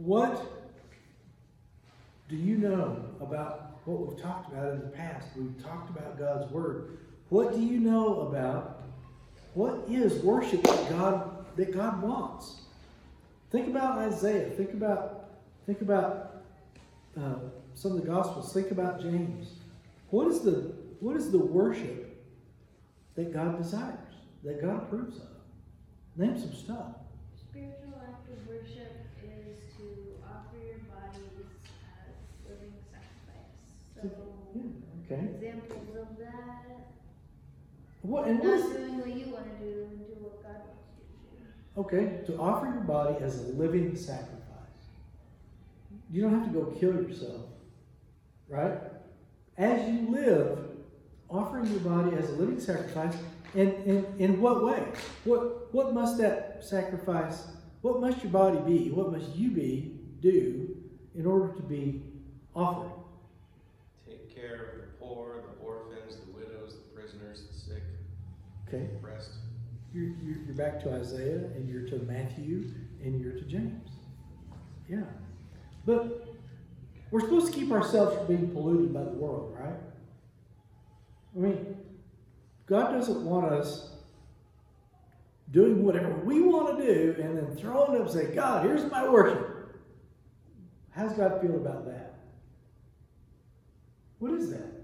what do you know about what we've talked about in the past? We've talked about God's Word. What do you know about what is worship that God that God wants? Think about Isaiah. Think about think about uh, some of the Gospels. Think about James. What is the what is the worship that God desires? That God approves of? Name some stuff. Spiritual act of worship is to offer your bodies as living sacrifice. So, Yeah, okay. examples of that. What and what Not is doing what you want to do, and do what God wants you to do. okay to offer your body as a living sacrifice? You don't have to go kill yourself, right? As you live, offering your body as a living sacrifice, and in, in what way? What what must that sacrifice? What must your body be? What must you be do in order to be offered? Take care of the poor, the orphans, the widows, the prisoners, the sick, Okay. You're, you're, you're back to Isaiah and you're to Matthew and you're to James. Yeah. But we're supposed to keep ourselves from being polluted by the world, right? I mean, God doesn't want us doing whatever we want to do and then throwing up and say, God, here's my worship. How's God feel about that? What is that?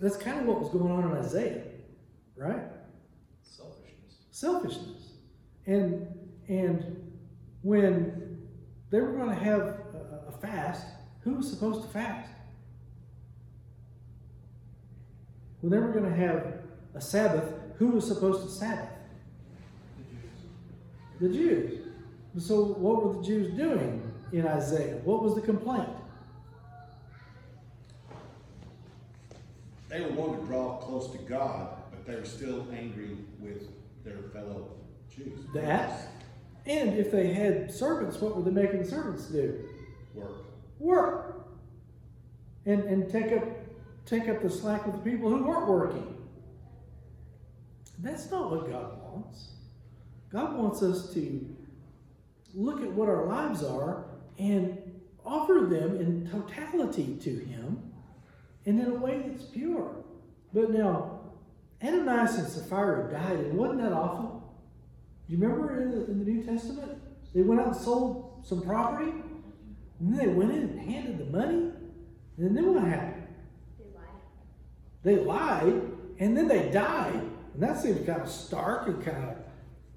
That's kind of what was going on in Isaiah, right? selfishness. selfishness. And and when they were going to have a, a fast, who was supposed to fast? When they were going to have a Sabbath, who was supposed to Sabbath? The Jews. The Jews. So what were the Jews doing in Isaiah? What was the complaint? They were wanting to draw close to God, but they were still angry with their fellow Jews. That. And if they had servants, what were they making the servants do? Work. work and and take up take up the slack of the people who weren't working that's not what god wants god wants us to look at what our lives are and offer them in totality to him and in a way that's pure but now ananias and sapphira died and wasn't that awful do you remember in the, in the new testament they went out and sold some property and then they went in and handed the money. And then what happened? They lie. They lied and then they died. And that seems kind of stark and kind of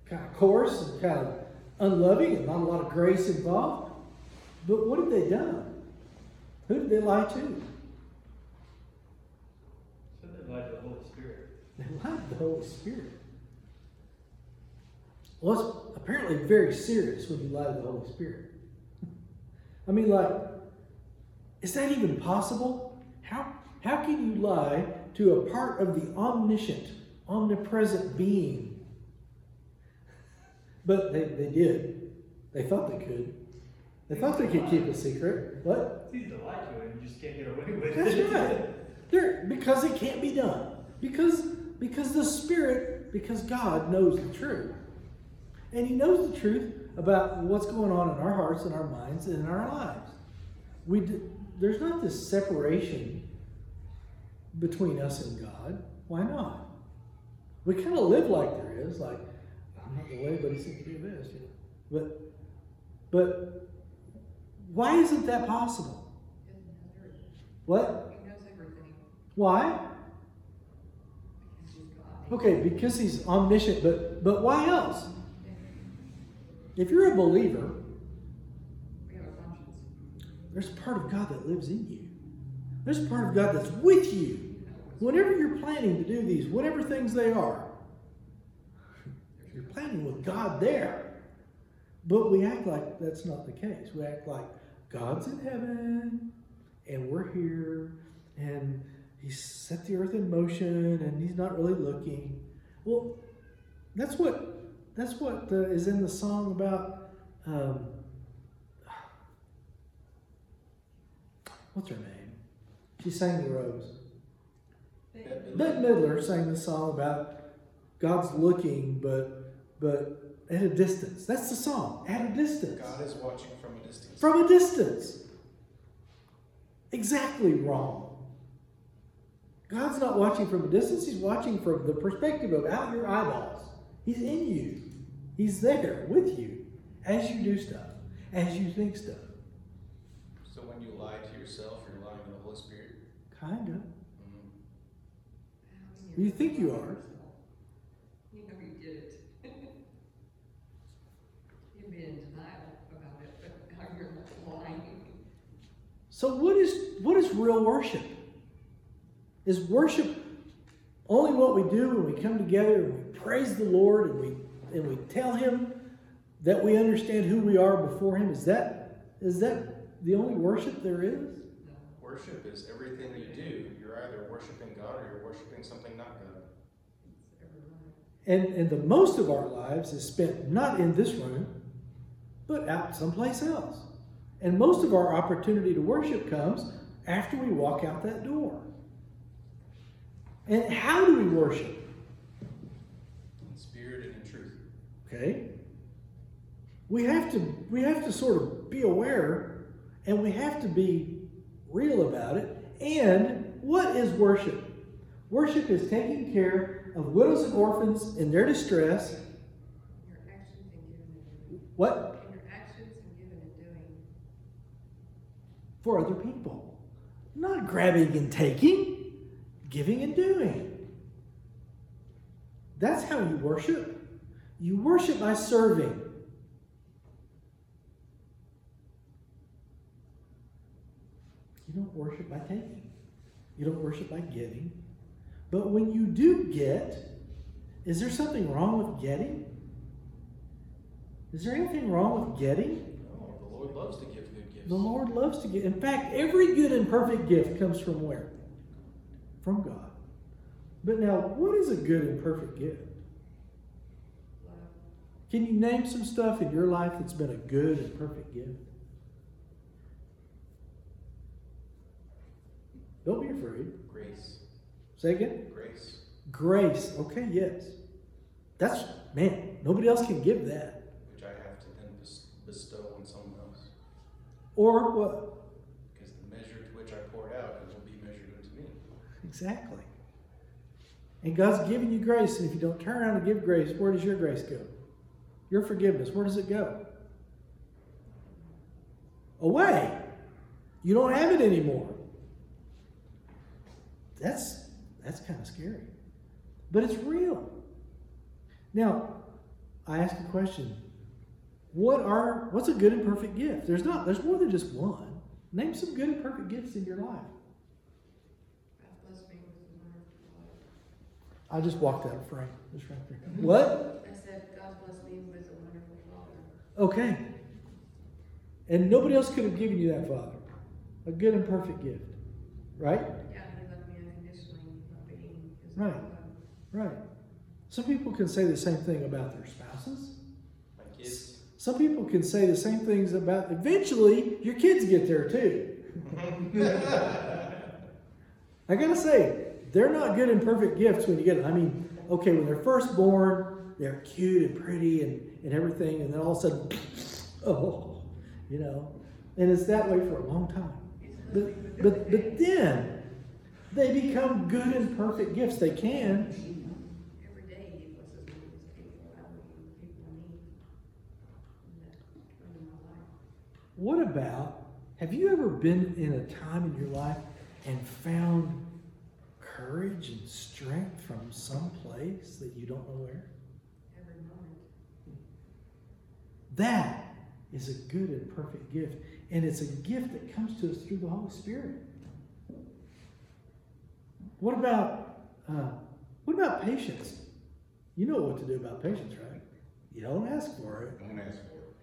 kind of coarse and kind of unloving and not a lot of grace involved. But what have they done? Who did they lie to? They lied to the Holy Spirit. They lied to the Holy Spirit. Well, it's apparently very serious when you lie to the Holy Spirit. I mean, like, is that even possible? How, how can you lie to a part of the omniscient, omnipresent being? But they, they did. They thought they could. They thought they could keep a secret. What? It's easy to lie to it, you just can't get away with That's it. right. They're, because it can't be done. Because because the Spirit, because God knows the truth. And He knows the truth about what's going on in our hearts and our minds and in our lives. We there's not this separation between us and God. Why not? We kind of live like there is, like I'm not the way, but He said to do this. You know? But but why isn't that possible? What? Why? Okay, because he's omniscient, but but why else? If you're a believer, there's a part of God that lives in you. There's a part of God that's with you. Whenever you're planning to do these, whatever things they are, you're planning with God there. But we act like that's not the case. We act like God's in heaven and we're here and he's set the earth in motion and he's not really looking. Well, that's what that's what uh, is in the song about um, what's her name? She sang the rose. Bette Midler sang the song about God's looking, but but at a distance. That's the song. At a distance. God is watching from a distance. From a distance. Exactly wrong. God's not watching from a distance, He's watching from the perspective of out your eyeballs. He's in you, He's there with you as you do stuff, as you think stuff. So when you lie to yourself, you're lying to the Holy Spirit. Kind of. Mhm. You think you are. You know you did it. You'd be in denial about it, but now you're not lying. So what is what is real worship? Is worship only what we do when we come together and we praise the Lord and we and we tell him that we understand who we are before him? Is that is that the only worship there is? Worship is everything you do. You're either worshiping God or you're worshiping something not God. It's every lie. And and the most of our lives is spent not in this room, but out someplace else. And most of our opportunity to worship comes after we walk out that door. And how do we worship? In spirit and in truth. Okay? We have to we have to sort of be aware and we have to be real about it. And what is worship? Worship is taking care of widows and orphans in their distress. Your actions and giving and doing. What? In your actions and giving and doing. For other people. Not grabbing and taking, giving and doing. That's how you worship. You worship by serving. You don't worship by taking. You don't worship by giving. But when you do get, is there something wrong with getting? Is there anything wrong with getting? No, the Lord loves to give good gifts. The Lord loves to give. In fact, every good and perfect gift comes from where? From God. But now, what is a good and perfect gift? Can you name some stuff in your life that's been a good and perfect gift? Don't be afraid. Grace. Say again. Grace. Grace. Okay, yes. That's, man, nobody else can give that. Which I have to then bestow on someone else. Or what? Because the measure to which I pour it out, it will be measured unto me. Exactly. And God's giving you grace, and if you don't turn around and give grace, where does your grace go? Your forgiveness, where does it go? Away. You don't have it anymore. That's that's kind of scary. But it's real. Now, I ask a question. What are what's a good and perfect gift? There's not there's more than just one. Name some good and perfect gifts in your life. God bless me with the wonderful father. I just walked out of frame. Just right there. Mm-hmm. What? I said, God bless me with a wonderful father. Okay. And nobody else could have given you that, Father. A good and perfect gift. Right? Yeah, he loved me unconditionally, not being his Right. Right. Some people can say the same thing about their spouses. My kids. Some people can say the same things about, eventually, your kids get there too. I gotta say, they're not good and perfect gifts when you get them. I mean, okay, when they're first born, they're cute and pretty and, and everything, and then all of a sudden, oh, you know. And it's that way for a long time. But, but, but then they become good and perfect gifts. They can. What about, have you ever been in a time in your life and found courage and strength from some place that you don't know where? Every moment. That is a good and perfect gift. And it's a gift that comes to us through the Holy Spirit. What about uh, what about patience? You know what to do about patience, right? You don't ask for it. Don't ask for it.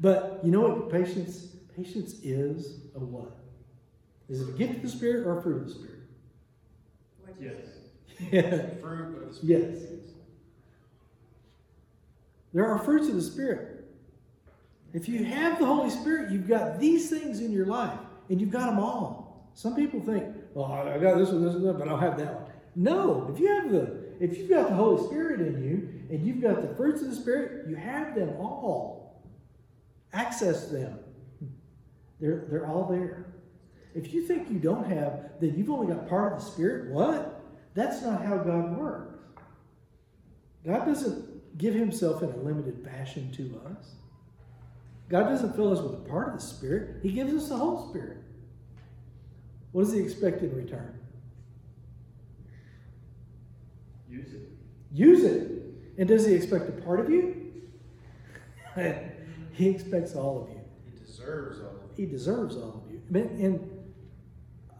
But you know what patience patience is a what? Is it a gift of the Spirit or a fruit of the Spirit? Yes. Yeah. Fruit of the Yes. There are fruits of the Spirit. If you have the Holy Spirit, you've got these things in your life, and you've got them all. Some people think, well, I got this one, this one, but I don't have that one. No, if you have the If you've got the Holy Spirit in you and you've got the fruits of the Spirit, you have them all. Access them. They're, they're all there. If you think you don't have, then you've only got part of the Spirit. What? That's not how God works. God doesn't give himself in a limited fashion to us. God doesn't fill us with a part of the Spirit, He gives us the whole Spirit. What does He expect in return? Use it. Use it. And does He expect a part of you? he expects all of you. He deserves all of it. He deserves all of you. And- And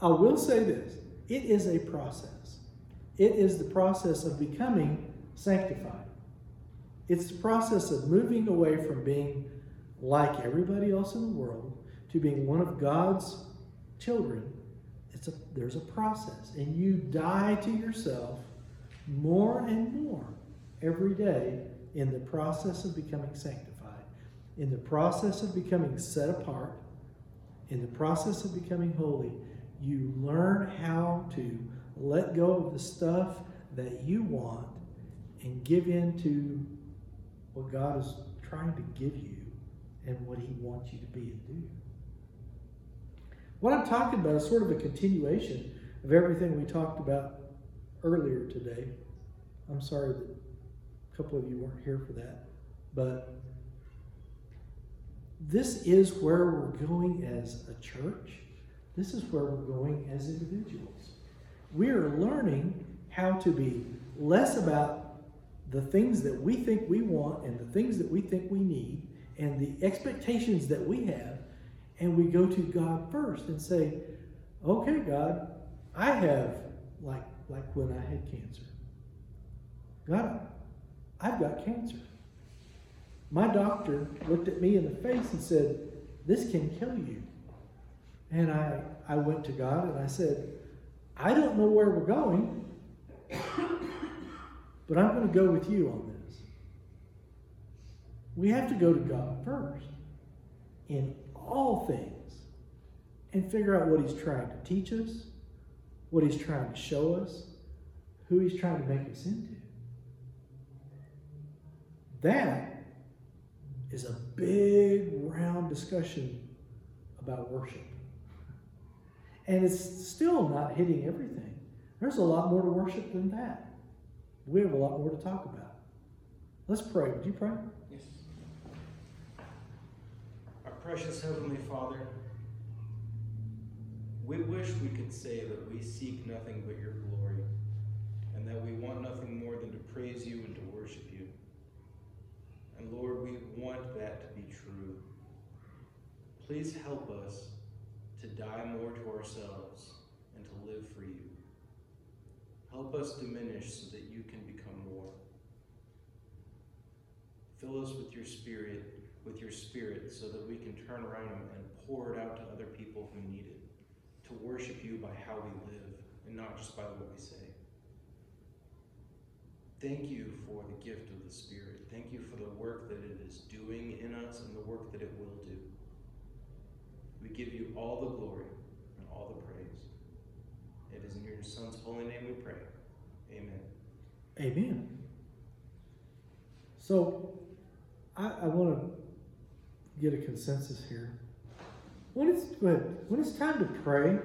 I will say this it is a process. It is the process of becoming sanctified. It's the process of moving away from being like everybody else in the world to being one of God's children. It's a, there's a process, and you die to yourself more and more every day in the process of becoming sanctified, in the process of becoming set apart, in the process of becoming holy, you learn how to let go of the stuff that you want and give in to what God is trying to give you and what He wants you to be and do. What I'm talking about is sort of a continuation of everything we talked about earlier today. I'm sorry that a couple of you weren't here for that, but this is where we're going as a church. This is where we're going as individuals. We are learning how to be less about the things that we think we want and the things that we think we need and the expectations that we have. And we go to God first and say, okay, God, I have, like, like when I had cancer. God, I've got cancer. My doctor looked at me in the face and said, This can kill you. And I, I went to God and I said, I don't know where we're going, but I'm going to go with you on this. We have to go to God first in all things and figure out what He's trying to teach us, what He's trying to show us, who He's trying to make us into. That is a big, round discussion about worship. And it's still not hitting everything. There's a lot more to worship than that. We have a lot more to talk about. Let's pray. Would you pray? Yes. Our precious Heavenly Father, we wish we could say that we seek nothing but your glory, and that we want nothing more than to praise you and to worship you. And Lord, we want that to be true. Please help us to die more to ourselves and to live for you. Help us diminish so that you can become more. Fill us with your spirit, with your spirit, so that we can turn around and pour it out to other people who need it, to worship you by how we live and not just by what we say. Thank you for the gift of the Spirit. Thank you for the work that it is doing in us and the work that it will do. We give you all the glory and all the praise. It is in your Son's holy name we pray. Amen. Amen. So, I, I want to get a consensus here. When it's ahead. When it's time to pray,